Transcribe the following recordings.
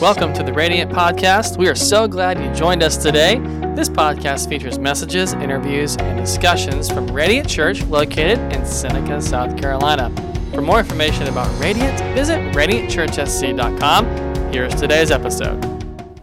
Welcome to the Radiant Podcast. We are so glad you joined us today. This podcast features messages, interviews, and discussions from Radiant Church located in Seneca, South Carolina. For more information about Radiant, visit radiantchurchsc.com. Here's today's episode.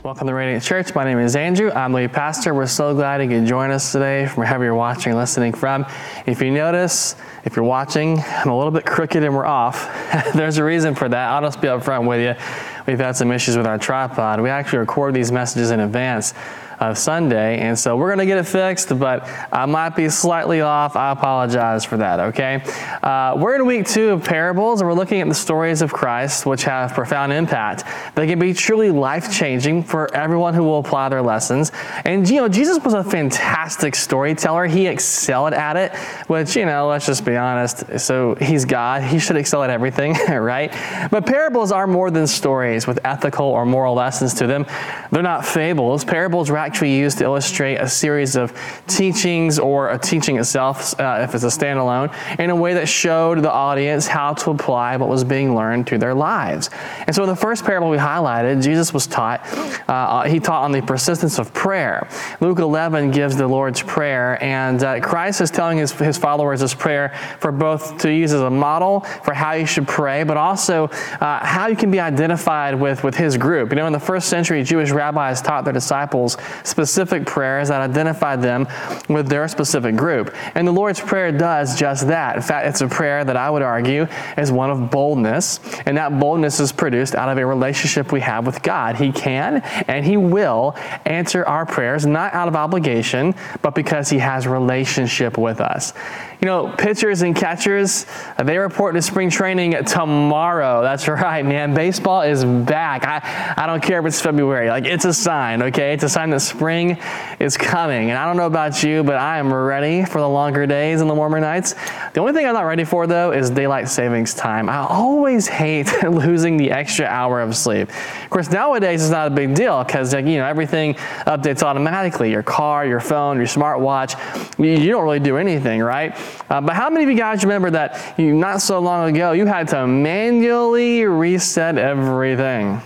Welcome to Radiant Church. My name is Andrew. I'm lead pastor. We're so glad you can join us today from wherever you're watching, listening from. If you notice, if you're watching, I'm a little bit crooked and we're off. There's a reason for that. I'll just be upfront with you. We've had some issues with our tripod. We actually record these messages in advance of Sunday. And so we're going to get it fixed, but I might be slightly off. I apologize for that, okay? Uh, we're in week two of parables, and we're looking at the stories of Christ, which have profound impact. They can be truly life changing for everyone who will apply their lessons. And, you know, Jesus was a fantastic storyteller. He excelled at it, which, you know, let's just be honest. So he's God. He should excel at everything, right? But parables are more than stories with ethical or moral lessons to them. They're not fables. Parables are actually used to illustrate a series of teachings or a teaching itself, uh, if it's a standalone, in a way that showed the audience how to apply what was being learned to their lives. And so, in the first parable we highlighted, Jesus was taught, uh, he taught on the persistence of prayer. Luke 11 gives the Lord's Prayer, and uh, Christ is telling his, his followers this prayer for both to use as a model for how you should pray, but also uh, how you can be identified with, with his group. You know, in the first century, Jewish rabbis taught their disciples specific prayers that identify them with their specific group. And the Lord's Prayer does just that. In fact, it's a prayer that I would argue is one of boldness, and that boldness is produced out of a relationship we have with God. He can and He will answer our prayers, not out of obligation, but because He has relationship with us. You know, pitchers and catchers, uh, they report to spring training tomorrow. That's right, man. Baseball is back. I, I don't care if it's February. Like, it's a sign, okay? It's a sign that spring is coming. And I don't know about you, but I am ready for the longer days and the warmer nights. The only thing I'm not ready for, though, is daylight savings time. I always hate losing the extra hour of sleep. Of course, nowadays it's not a big deal because, like, you know, everything updates automatically. Your car, your phone, your smartwatch. You don't really do anything, right? Uh, but how many of you guys remember that you, not so long ago you had to manually reset everything?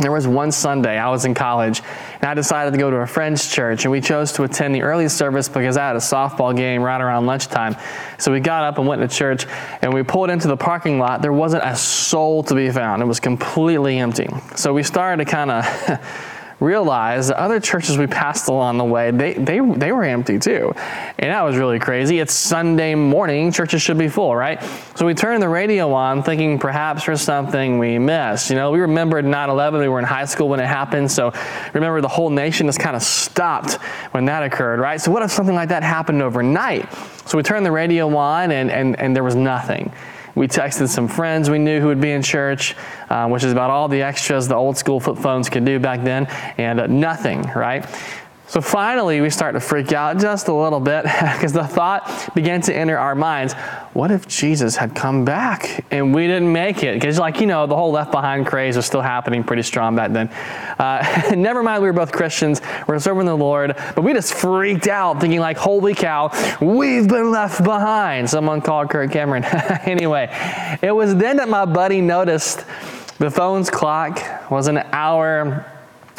There was one Sunday, I was in college, and I decided to go to a friend's church, and we chose to attend the early service because I had a softball game right around lunchtime. So we got up and went to church, and we pulled into the parking lot. There wasn't a soul to be found, it was completely empty. So we started to kind of realized that other churches we passed along the way, they, they, they were empty too. And that was really crazy. It's Sunday morning, churches should be full, right? So we turned the radio on thinking perhaps there's something we missed. You know, we remembered 9 11, we were in high school when it happened. So remember, the whole nation just kind of stopped when that occurred, right? So what if something like that happened overnight? So we turned the radio on and, and, and there was nothing. We texted some friends we knew who would be in church, um, which is about all the extras the old school flip phones could do back then, and uh, nothing, right? So finally, we start to freak out just a little bit because the thought began to enter our minds what if Jesus had come back and we didn't make it? Because, like, you know, the whole Left Behind craze was still happening pretty strong back then. Uh, never mind, we were both Christians, we are serving the Lord, but we just freaked out thinking, like, holy cow, we've been left behind. Someone called Kirk Cameron. anyway, it was then that my buddy noticed the phone's clock was an hour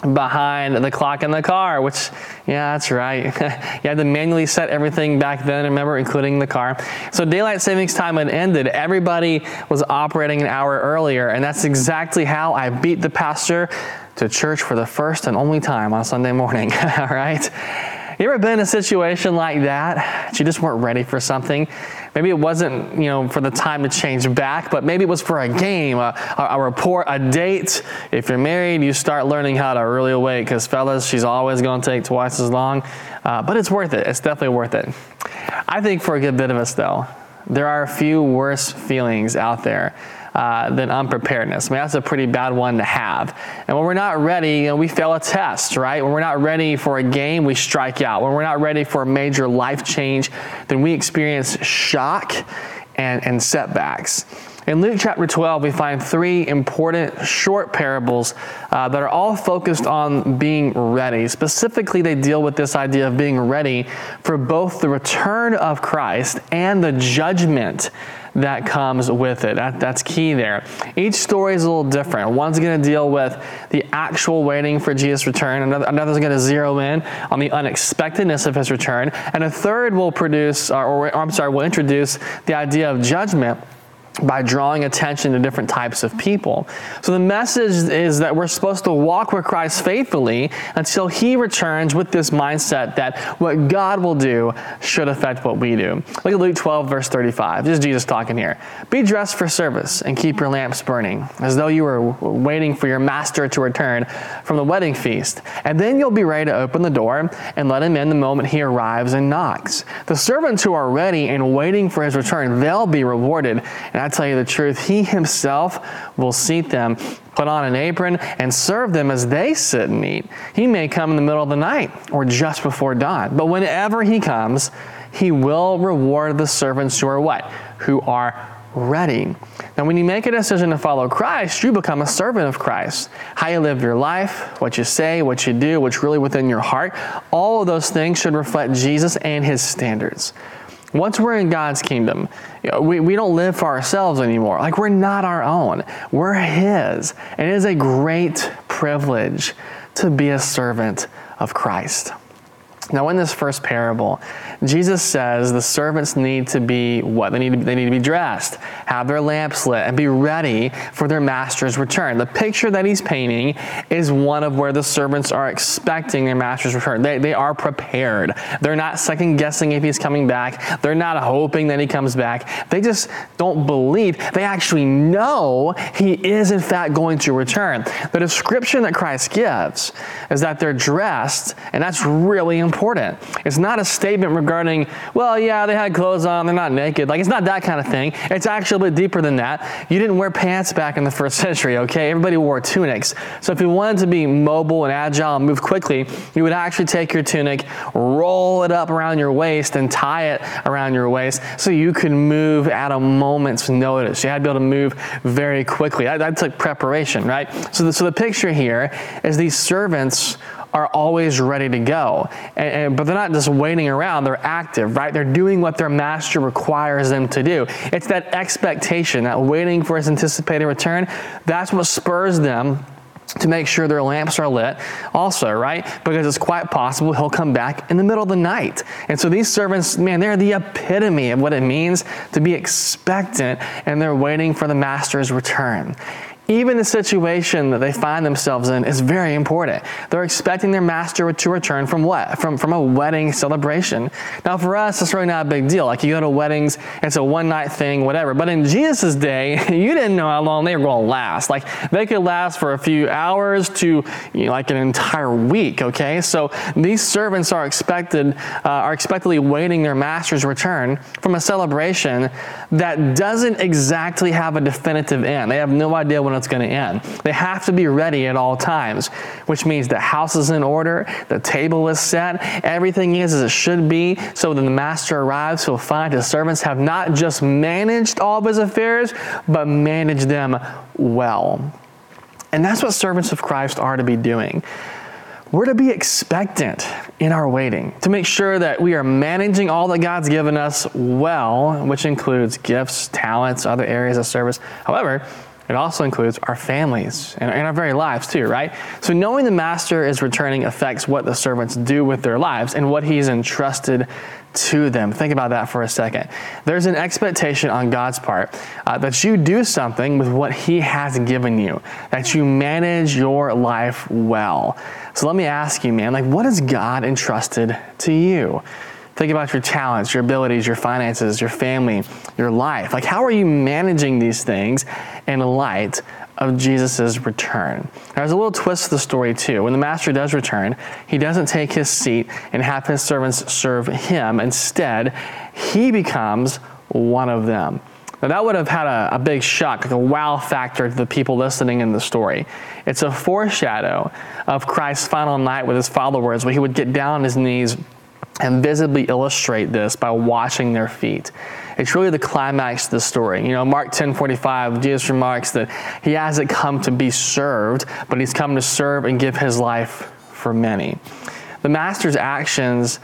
behind the clock in the car, which, yeah, that's right. you had to manually set everything back then, remember, including the car. So daylight savings time had ended. Everybody was operating an hour earlier, and that's exactly how I beat the pastor to church for the first and only time on Sunday morning, all right? You ever been in a situation like that? You just weren't ready for something. Maybe it wasn't, you know, for the time to change back, but maybe it was for a game, a, a report, a date. If you're married, you start learning how to really wait because, fellas, she's always going to take twice as long. Uh, but it's worth it. It's definitely worth it. I think for a good bit of us, though, there are a few worse feelings out there uh, than unpreparedness. I mean, that's a pretty bad one to have. And when we're not ready, you know, we fail a test, right? When we're not ready for a game, we strike out. When we're not ready for a major life change, then we experience shock and, and setbacks. In Luke chapter 12, we find three important short parables uh, that are all focused on being ready. Specifically, they deal with this idea of being ready for both the return of Christ and the judgment that comes with it. That, that's key there. Each story is a little different. One's going to deal with the actual waiting for Jesus' return, another, another's going to zero in on the unexpectedness of his return, and a third will produce, or, or I'm sorry, will introduce the idea of judgment by drawing attention to different types of people. So the message is that we're supposed to walk with Christ faithfully until he returns with this mindset that what God will do should affect what we do. Look at Luke 12, verse 35. This is Jesus talking here. Be dressed for service and keep your lamps burning, as though you were waiting for your master to return from the wedding feast. And then you'll be ready to open the door and let him in the moment he arrives and knocks. The servants who are ready and waiting for his return, they'll be rewarded. And I tell you the truth, he himself will seat them, put on an apron, and serve them as they sit and eat. He may come in the middle of the night or just before dawn, but whenever he comes, he will reward the servants who are what? Who are ready. Now, when you make a decision to follow Christ, you become a servant of Christ. How you live your life, what you say, what you do, what's really within your heart, all of those things should reflect Jesus and his standards. Once we're in God's kingdom, we, we don't live for ourselves anymore. Like we're not our own, we're His. And it is a great privilege to be a servant of Christ. Now, in this first parable, Jesus says the servants need to be what? They need to, they need to be dressed, have their lamps lit, and be ready for their master's return. The picture that he's painting is one of where the servants are expecting their master's return. They, they are prepared. They're not second guessing if he's coming back, they're not hoping that he comes back. They just don't believe. They actually know he is, in fact, going to return. The description that Christ gives is that they're dressed, and that's really important. It's not a statement regarding, well, yeah, they had clothes on, they're not naked. Like, it's not that kind of thing. It's actually a bit deeper than that. You didn't wear pants back in the first century, okay? Everybody wore tunics. So if you wanted to be mobile and agile and move quickly, you would actually take your tunic, roll it up around your waist, and tie it around your waist so you could move at a moment's notice. You had to be able to move very quickly. That, that took preparation, right? So the, so the picture here is these servants are always ready to go. And, and, but they're not just waiting around, they're active, right? They're doing what their master requires them to do. It's that expectation, that waiting for his anticipated return. That's what spurs them to make sure their lamps are lit also, right? Because it's quite possible he'll come back in the middle of the night. And so these servants, man, they're the epitome of what it means to be expectant and they're waiting for the master's return. Even the situation that they find themselves in is very important. They're expecting their master to return from what? From, from a wedding celebration. Now, for us, it's really not a big deal. Like you go to weddings, it's a one night thing, whatever. But in Jesus' day, you didn't know how long they were going to last. Like they could last for a few hours to you know, like an entire week, okay? So these servants are expected, uh, are expectedly waiting their master's return from a celebration that doesn't exactly have a definitive end. They have no idea when it's going to end. They have to be ready at all times, which means the house is in order, the table is set, everything is as it should be. So when the master arrives, he'll find his servants have not just managed all of his affairs, but managed them well. And that's what servants of Christ are to be doing. We're to be expectant in our waiting, to make sure that we are managing all that God's given us well, which includes gifts, talents, other areas of service. However, it also includes our families and, and, our very lives, too, right? So, knowing the master is returning affects what the servants do with their lives and what he's entrusted to them. Think about that for a second. There's an expectation on God's part uh, that you do something with what he has given you, that you manage your life well. So, let me ask you, man, like, what has God entrusted to you? Think about your talents, your abilities, your finances, your family, your life. Like, how are you managing these things in light of Jesus' return? There's a little twist to the story, too. When the master does return, he doesn't take his seat and have his servants serve him. Instead, he becomes one of them. Now, that would have had a, a, big shock, like a wow factor to the people listening in the story. It's a foreshadow of Christ's final night with his followers, where he would get down on his knees and visibly illustrate this by washing their feet. It's really the climax of the story. You know, Mark 10 45, Jesus remarks that he hasn't come to be served, but he's come to serve and give his life for many. The master's actions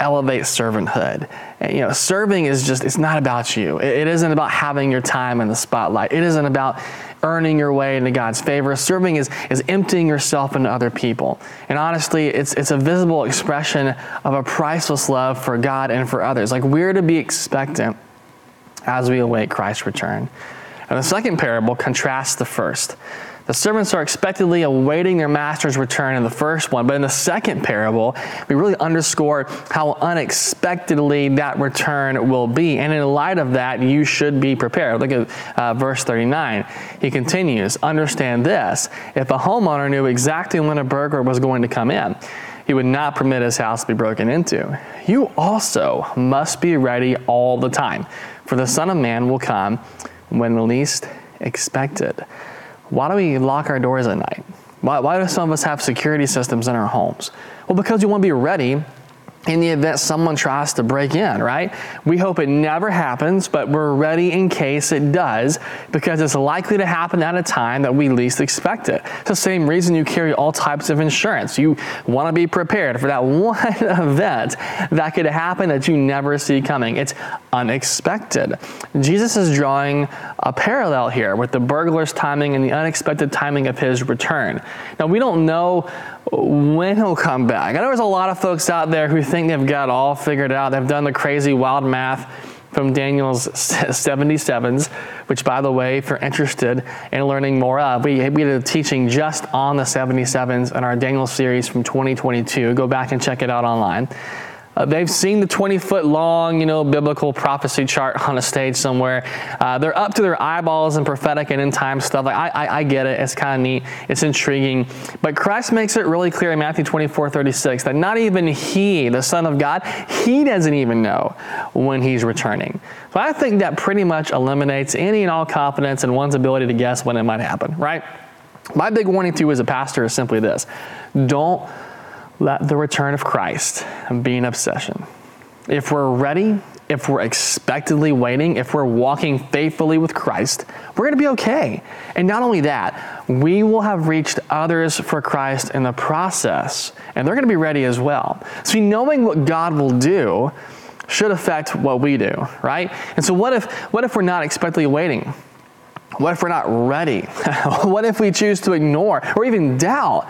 elevate servanthood. And, you know, serving is just, it's not about you. It, it isn't about having your time in the spotlight. It isn't about earning your way into God's favor. Serving is, is emptying yourself into other people. And honestly, it's, it's a visible expression of a priceless love for God and for others. Like we're to be expectant as we await Christ's return. And the second parable contrasts the first. The servants are expectedly awaiting their master's return in the first one, but in the second parable, we really underscore how unexpectedly that return will be. And in light of that, you should be prepared. Look at uh, verse 39. He continues Understand this if a homeowner knew exactly when a burglar was going to come in, he would not permit his house to be broken into. You also must be ready all the time, for the Son of Man will come when least expected. Why do we lock our doors at night? Why, why do some of us have security systems in our homes? Well, because you want to be ready in the event someone tries to break in, right? We hope it never happens, but we're ready in case it does because it's likely to happen at a time that we least expect it. It's the same reason you carry all types of insurance. You want to be prepared for that one event that could happen that you never see coming. It's unexpected. Jesus is drawing a parallel here with the burglar's timing and the unexpected timing of his return. Now, we don't know when he'll come back. I know there's a lot of folks out there who think they've got all figured out. They've done the crazy wild math from Daniel's 77s, which, by the way, if you're interested in learning more of, we, we did a teaching just on the 77s in our Daniel series from 2022. Go back and check it out online. Uh, they've seen the 20 foot long, you know, biblical prophecy chart on a stage somewhere. Uh, they're up to their eyeballs in prophetic and end time stuff. Like, I, I, I get it. It's kind of neat. It's intriguing. But Christ makes it really clear in Matthew 24 36 that not even He, the Son of God, He doesn't even know when He's returning. So I think that pretty much eliminates any and all confidence in one's ability to guess when it might happen, right? My big warning to you as a pastor is simply this don't let the return of Christ be an obsession. If we're ready, if we're expectantly waiting, if we're walking faithfully with Christ, we're going to be okay. And not only that, we will have reached others for Christ in the process, and they're going to be ready as well. See, knowing what God will do should affect what we do, right? And so, what if, what if we're not expectantly waiting? What if we're not ready? what if we choose to ignore or even doubt?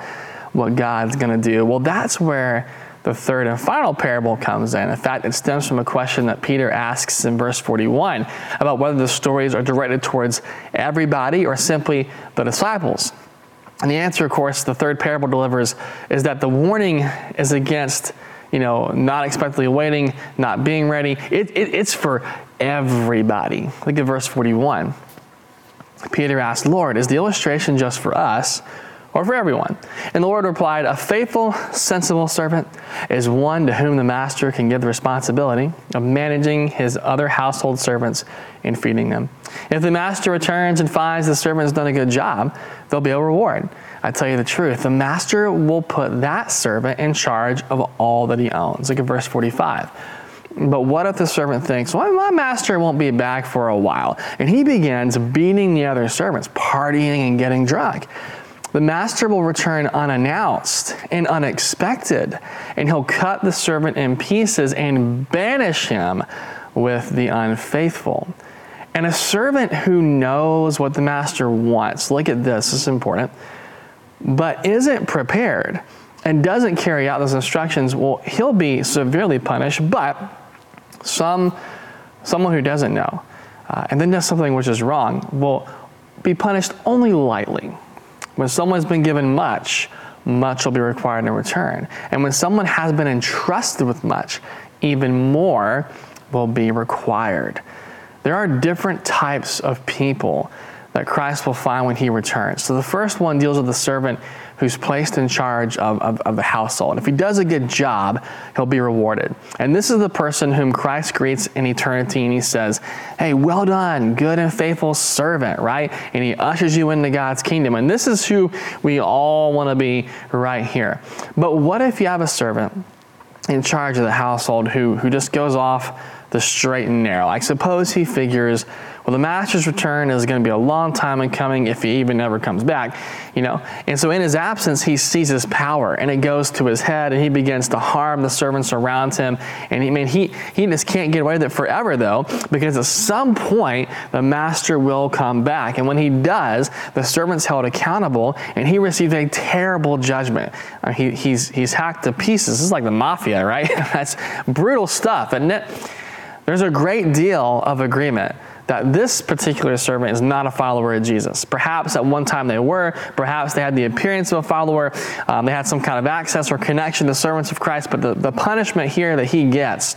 What God's going to do. Well, that's where the third and final parable comes in. In fact, it stems from a question that Peter asks in verse 41 about whether the stories are directed towards everybody or simply the disciples. And the answer, of course, the third parable delivers is that the warning is against, you know, not expectantly waiting, not being ready. It, it, it's for everybody. Look at verse 41. Peter asked, Lord, is the illustration just for us? Or for everyone? And the Lord replied, A faithful, sensible servant is one to whom the master can give the responsibility of managing his other household servants and feeding them. If the master returns and finds the servant has done a good job, there'll be a reward. I tell you the truth, the master will put that servant in charge of all that he owns. Look at verse 45. But what if the servant thinks, well, my master won't be back for a while? And he begins beating the other servants, partying and getting drunk. The master will return unannounced and unexpected, and he'll cut the servant in pieces and banish him with the unfaithful. And a servant who knows what the master wants, look at this, this is important, but isn't prepared and doesn't carry out those instructions, well, he'll be severely punished, but some, someone who doesn't know uh, and then does something which is wrong will be punished only lightly. When someone's been given much, much will be required in return. And when someone has been entrusted with much, even more will be required. There are different types of people that Christ will find when he returns. So the first one deals with the servant who's placed in charge of, of, of, the household. If he does a good job, he'll be rewarded. And this is the person whom Christ greets in eternity and he says, Hey, well done, good and faithful servant, right? And he ushers you into God's kingdom. And this is who we all want to be right here. But what if you have a servant in charge of the household who, who just goes off the straight and narrow. Like, suppose he figures, well, the master's return is going to be a long time in coming if he even ever comes back, you know. And so, in his absence, he seizes power, and it goes to his head, and he begins to harm the servants around him. And he, I mean, he he just can't get away with it forever, though, because at some point the master will come back, and when he does, the servant's held accountable, and he receives a terrible judgment. Uh, he, he's he's hacked to pieces. This is like the mafia, right? That's brutal stuff, isn't it? There's a great deal of agreement that this particular servant is not a follower of Jesus. Perhaps at one time they were, perhaps they had the appearance of a follower, um, they had some kind of access or connection to servants of Christ, but the, the punishment here that he gets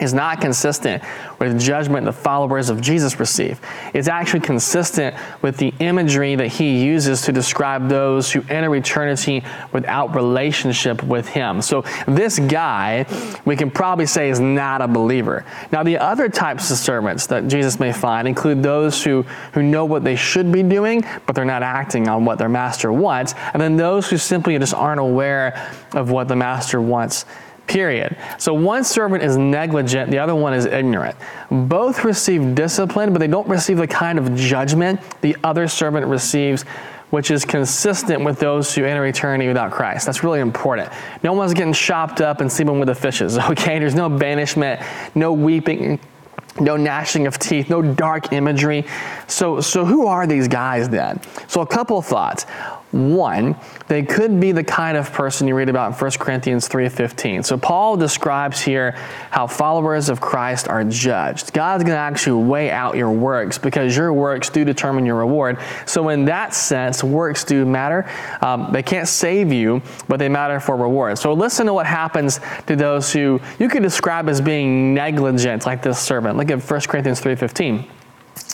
is not consistent with judgment the followers of Jesus receive. It's actually consistent with the imagery that he uses to describe those who enter eternity without relationship with him. So this guy, we can probably say, is not a believer. Now, the other types of servants that Jesus may find include those who, who know what they should be doing, but they're not acting on what their master wants, and then those who simply just aren't aware of what the master wants period. So one servant is negligent, the other one is ignorant. Both receive discipline, but they don't receive the kind of judgment the other servant receives, which is consistent with those who enter eternity without Christ. That's really important. No one's getting chopped up and sleeping with the fishes, okay? There's no banishment, no weeping, no gnashing of teeth, no dark imagery. So, so who are these guys then? So, a couple thoughts. One, they could be the kind of person you read about in 1 Corinthians 3:15. So Paul describes here how followers of Christ are judged. God's going to actually weigh out your works because your works do determine your reward. So in that sense, works do matter. Um, they can't save you, but they matter for reward. So listen to what happens to those who you could describe as being negligent, like this servant. Look at 1 Corinthians 3:15.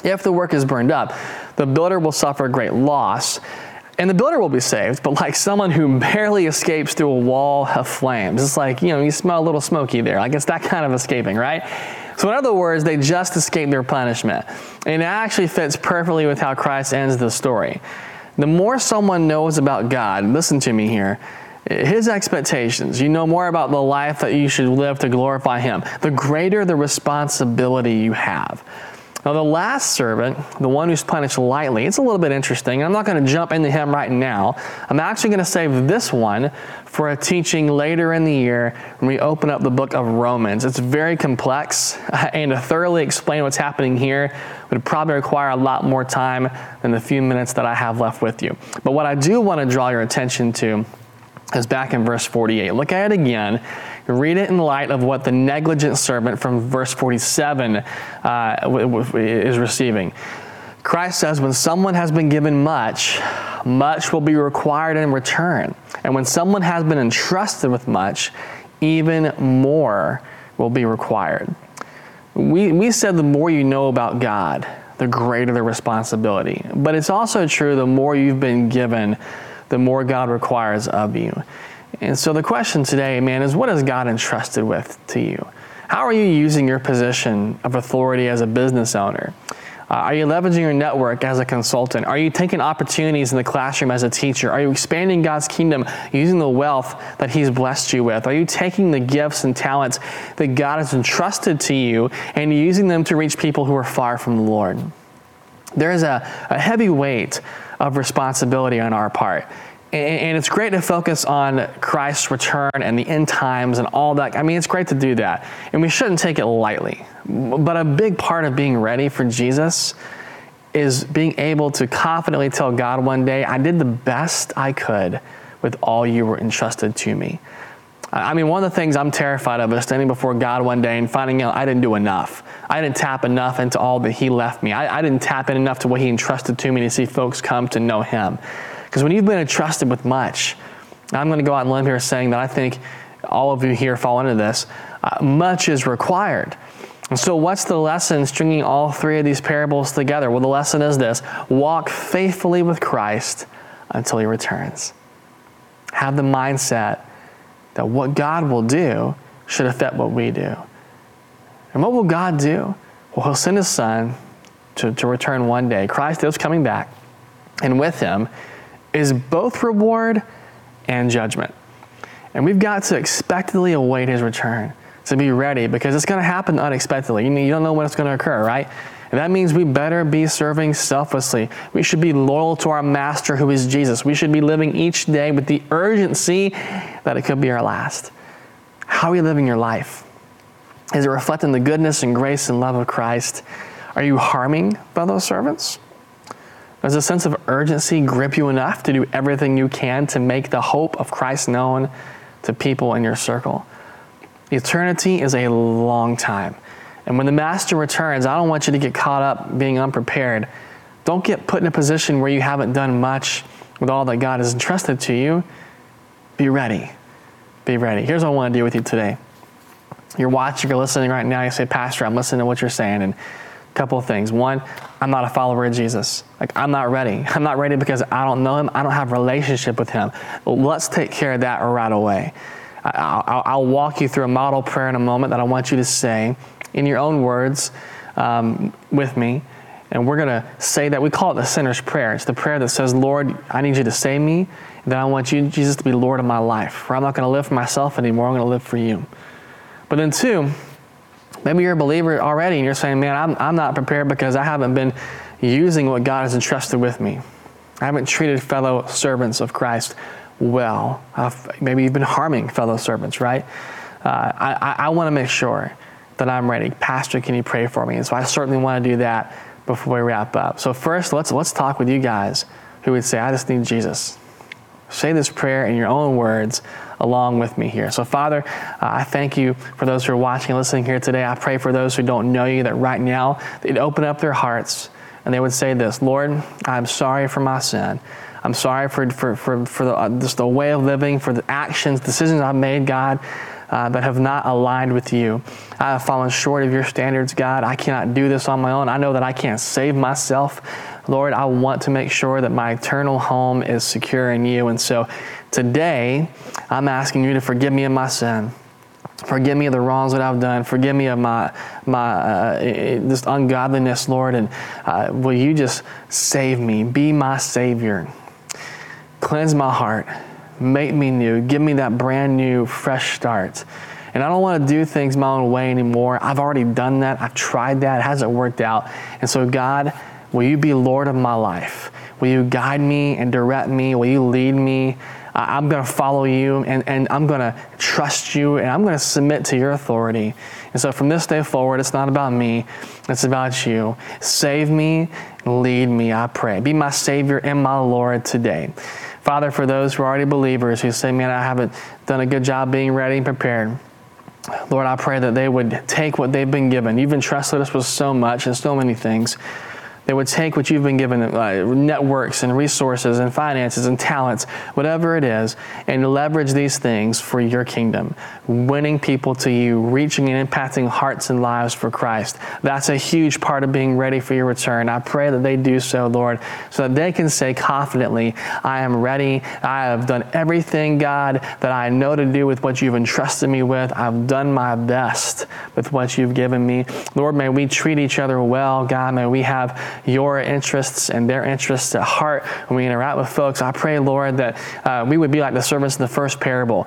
If the work is burned up, the builder will suffer great loss and the builder will be saved, but like someone who barely escapes through a wall of flames. It's like, you know, you smell a little smoky there. Like it's that kind of escaping, right? So, in other words, they just escaped their punishment. And it actually fits perfectly with how Christ ends the story. The more someone knows about God, listen to me here, his expectations, you know more about the life that you should live to glorify him, the greater the responsibility you have. Now, the last servant, the one who's punished lightly, it's a little bit interesting. I'm not going to jump into him right now. I'm actually going to save this one for a teaching later in the year when we open up the book of Romans. It's very complex, and to thoroughly explain what's happening here would probably require a lot more time than the few minutes that I have left with you. But what I do want to draw your attention to is back in verse 48. Look at it again read it in light of what the negligent servant from verse 47 uh, is receiving. Christ says, when someone has been given much, much will be required in return. And when someone has been entrusted with much, even more will be required. We, we said the more you know about God, the greater the responsibility. But it's also true the more you've been given, the more God requires of you. And so the question today, man, is what has God entrusted with to you? How are you using your position of authority as a business owner? Uh, are you leveraging your network as a consultant? Are you taking opportunities in the classroom as a teacher? Are you expanding God's kingdom using the wealth that He's blessed you with? Are you taking the gifts and talents that God has entrusted to you and using them to reach people who are far from the Lord? There is a, a heavy weight of responsibility on our part. And it's great to focus on Christ's return and the end times and all that. I mean, it's great to do that. And we shouldn't take it lightly. But a big part of being ready for Jesus is being able to confidently tell God one day, I did the best I could with all you were entrusted to me. I mean, one of the things I'm terrified of is standing before God one day and finding out I didn't do enough. I didn't tap enough into all that He left me. I, I didn't tap in enough to what He entrusted to me to see folks come to know Him. Because when you've been entrusted with much, I'm going to go out and limb here saying that I think all of you here fall into this, uh, much is required. And so, what's the lesson stringing all three of these parables together? Well, the lesson is this walk faithfully with Christ until he returns. Have the mindset that what God will do should affect what we do. And what will God do? Well, he'll send his son to, to return one day. Christ is coming back. And with him, is both reward and judgment. And we've got to expectantly await his return, to be ready, because it's going to happen unexpectedly. You don't know when it's going to occur, right? And that means we better be serving selflessly. We should be loyal to our master who is Jesus. We should be living each day with the urgency that it could be our last. How are you living your life? Is it reflecting the goodness and grace and love of Christ? Are you harming fellow servants? Does a sense of urgency grip you enough to do everything you can to make the hope of Christ known to people in your circle? Eternity is a long time. And when the master returns, I don't want you to get caught up being unprepared. Don't get put in a position where you haven't done much with all that God has entrusted to you. Be ready. Be ready. Here's what I want to do with you today. You're watching, you're listening right now, you say, Pastor, I'm listening to what you're saying. And couple things. One, I'm not a follower of Jesus. Like, I'm not ready. I'm not ready because I don't know him. I don't have relationship with him. Let's take care of that right away. I'll, I'll walk you through a model prayer in a moment that I want you to say in your own words um, with me. And we're going to say that we call it the sinner's prayer. It's the prayer that says, Lord, I need you to save me. Then I want you, Jesus, to be Lord of my life. Where I'm not going to live for myself anymore. I'm going to live for you. But then, two, maybe you're a believer already and you're saying, man, I'm, I'm not prepared because I haven't been using what God has entrusted with me. I haven't treated fellow servants of Christ well. I've, maybe you've been harming fellow servants, right? Uh, I, I, I want to make sure that I'm ready. Pastor, can you pray for me? And so I certainly want to do that before we wrap up. So first, let's let's talk with you guys who would say, I just need Jesus. Say this prayer in your own words along with me here. So, Father, uh, I thank you for those who are watching and listening here today. I pray for those who don't know you that right now they'd open up their hearts and they would say this Lord, I'm sorry for my sin. I'm sorry for, for, for, for the, uh, just the way of living, for the actions, decisions I've made, God uh, that have not aligned with you. I have fallen short of your standards, God. I cannot do this on my own. I know that I can't save myself. Lord, I want to make sure that my eternal home is secure in you. And so today, I'm asking you to forgive me of my sin. Forgive me of the wrongs that I've done. Forgive me of my my uh, this ungodliness, Lord. And uh, will you just save me? Be my Savior. Cleanse my heart make me new, give me that brand new, fresh start. And I don't want to do things my own way anymore. I've already done that. I've tried that. It hasn't worked out. And so, God, will you be Lord of my life? Will you guide me and direct me? Will you lead me? I'm going to follow you and, and I'm going to trust you and I'm going to submit to your authority. And so from this day forward, it's not about me, it's about you. Save me, lead me, I pray. Be my Savior and my Lord today. Father, for those who are already believers who say, man, I haven't done a good job being ready and prepared. Lord, I pray that they would take what they've been given. You've entrusted us with so much and so many things. They would take what you've been given, uh, networks and resources and finances and talents, whatever it is, and leverage these things for your kingdom, winning people to you, reaching and impacting hearts and lives for Christ. That's a huge part of being ready for your return. I pray that they do so, Lord, so that they can say confidently, I am ready. I have done everything, God, that I know to do with what you've entrusted me with. I've done my best with what you've given me. Lord, may we treat each other well, God. May we have your interests and their interests at heart when we interact with folks. I pray, Lord, that uh, we would be like the servants in the first parable,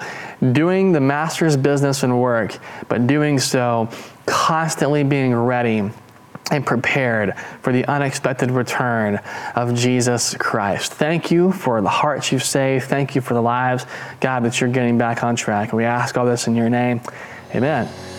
doing the master's business and work, but doing so constantly being ready and prepared for the unexpected return of Jesus Christ. Thank you for the hearts you've saved. Thank you for the lives, God, that you're getting back on track. We ask all this in your name. Amen.